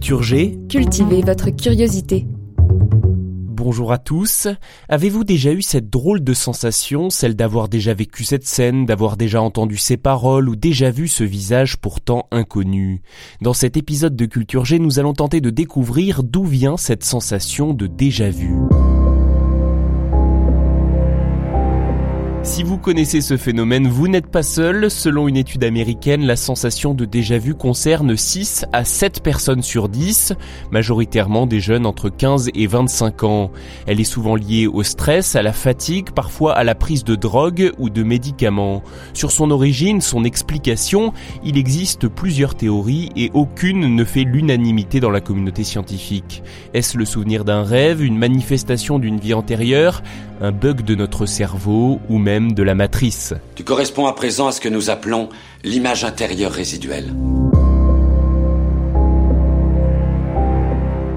Culture G. Cultivez votre curiosité. Bonjour à tous. Avez-vous déjà eu cette drôle de sensation, celle d'avoir déjà vécu cette scène, d'avoir déjà entendu ces paroles ou déjà vu ce visage pourtant inconnu? Dans cet épisode de Culture G, nous allons tenter de découvrir d'où vient cette sensation de déjà vu. Si vous connaissez ce phénomène, vous n'êtes pas seul. Selon une étude américaine, la sensation de déjà-vu concerne 6 à 7 personnes sur 10, majoritairement des jeunes entre 15 et 25 ans. Elle est souvent liée au stress, à la fatigue, parfois à la prise de drogue ou de médicaments. Sur son origine, son explication, il existe plusieurs théories et aucune ne fait l'unanimité dans la communauté scientifique. Est-ce le souvenir d'un rêve, une manifestation d'une vie antérieure, un bug de notre cerveau ou même de la matrice. Tu corresponds à présent à ce que nous appelons l'image intérieure résiduelle.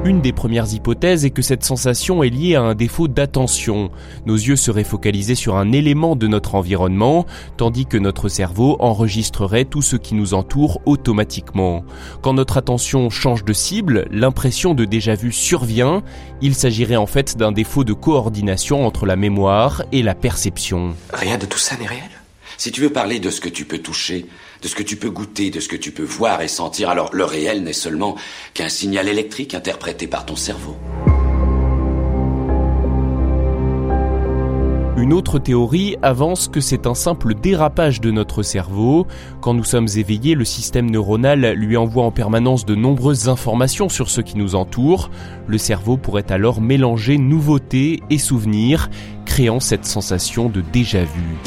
Une des premières hypothèses est que cette sensation est liée à un défaut d'attention. Nos yeux seraient focalisés sur un élément de notre environnement, tandis que notre cerveau enregistrerait tout ce qui nous entoure automatiquement. Quand notre attention change de cible, l'impression de déjà-vu survient. Il s'agirait en fait d'un défaut de coordination entre la mémoire et la perception. Rien de tout ça n'est réel si tu veux parler de ce que tu peux toucher, de ce que tu peux goûter, de ce que tu peux voir et sentir, alors le réel n'est seulement qu'un signal électrique interprété par ton cerveau. Une autre théorie avance que c'est un simple dérapage de notre cerveau. Quand nous sommes éveillés, le système neuronal lui envoie en permanence de nombreuses informations sur ce qui nous entoure. Le cerveau pourrait alors mélanger nouveautés et souvenirs, créant cette sensation de déjà-vu.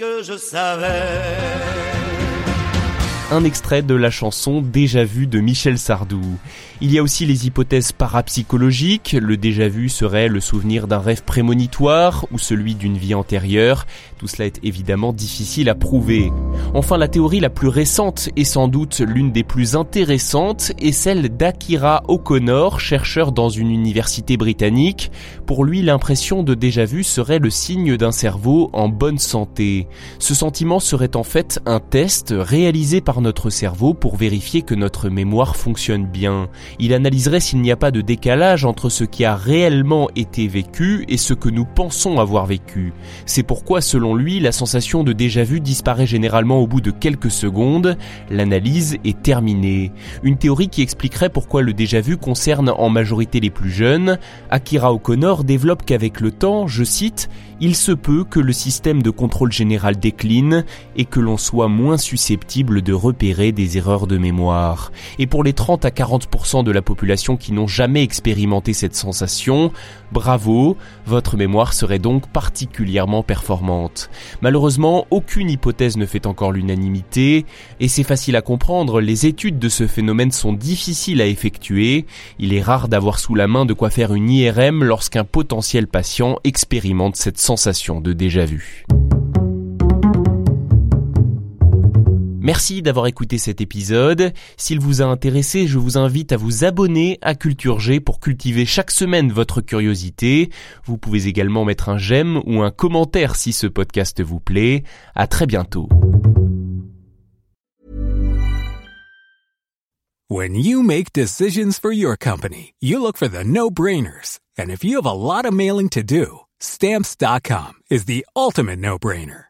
Que je savais un extrait de la chanson Déjà vu de Michel Sardou. Il y a aussi les hypothèses parapsychologiques, le déjà vu serait le souvenir d'un rêve prémonitoire ou celui d'une vie antérieure, tout cela est évidemment difficile à prouver. Enfin la théorie la plus récente et sans doute l'une des plus intéressantes est celle d'Akira O'Connor, chercheur dans une université britannique. Pour lui l'impression de déjà vu serait le signe d'un cerveau en bonne santé. Ce sentiment serait en fait un test réalisé par notre cerveau pour vérifier que notre mémoire fonctionne bien. Il analyserait s'il n'y a pas de décalage entre ce qui a réellement été vécu et ce que nous pensons avoir vécu. C'est pourquoi, selon lui, la sensation de déjà-vu disparaît généralement au bout de quelques secondes. L'analyse est terminée. Une théorie qui expliquerait pourquoi le déjà-vu concerne en majorité les plus jeunes. Akira O'Connor développe qu'avec le temps, je cite, il se peut que le système de contrôle général décline et que l'on soit moins susceptible de repérer des erreurs de mémoire. Et pour les 30 à 40% de la population qui n'ont jamais expérimenté cette sensation, bravo, votre mémoire serait donc particulièrement performante. Malheureusement, aucune hypothèse ne fait encore l'unanimité, et c'est facile à comprendre, les études de ce phénomène sont difficiles à effectuer, il est rare d'avoir sous la main de quoi faire une IRM lorsqu'un potentiel patient expérimente cette sensation de déjà vu. Merci d'avoir écouté cet épisode. S'il vous a intéressé, je vous invite à vous abonner à Culture G pour cultiver chaque semaine votre curiosité. Vous pouvez également mettre un j'aime ou un commentaire si ce podcast vous plaît. À très bientôt. When you make decisions for your company, you look for the no-brainers. And if you have a lot of mailing to do, Stamps.com is the ultimate no-brainer.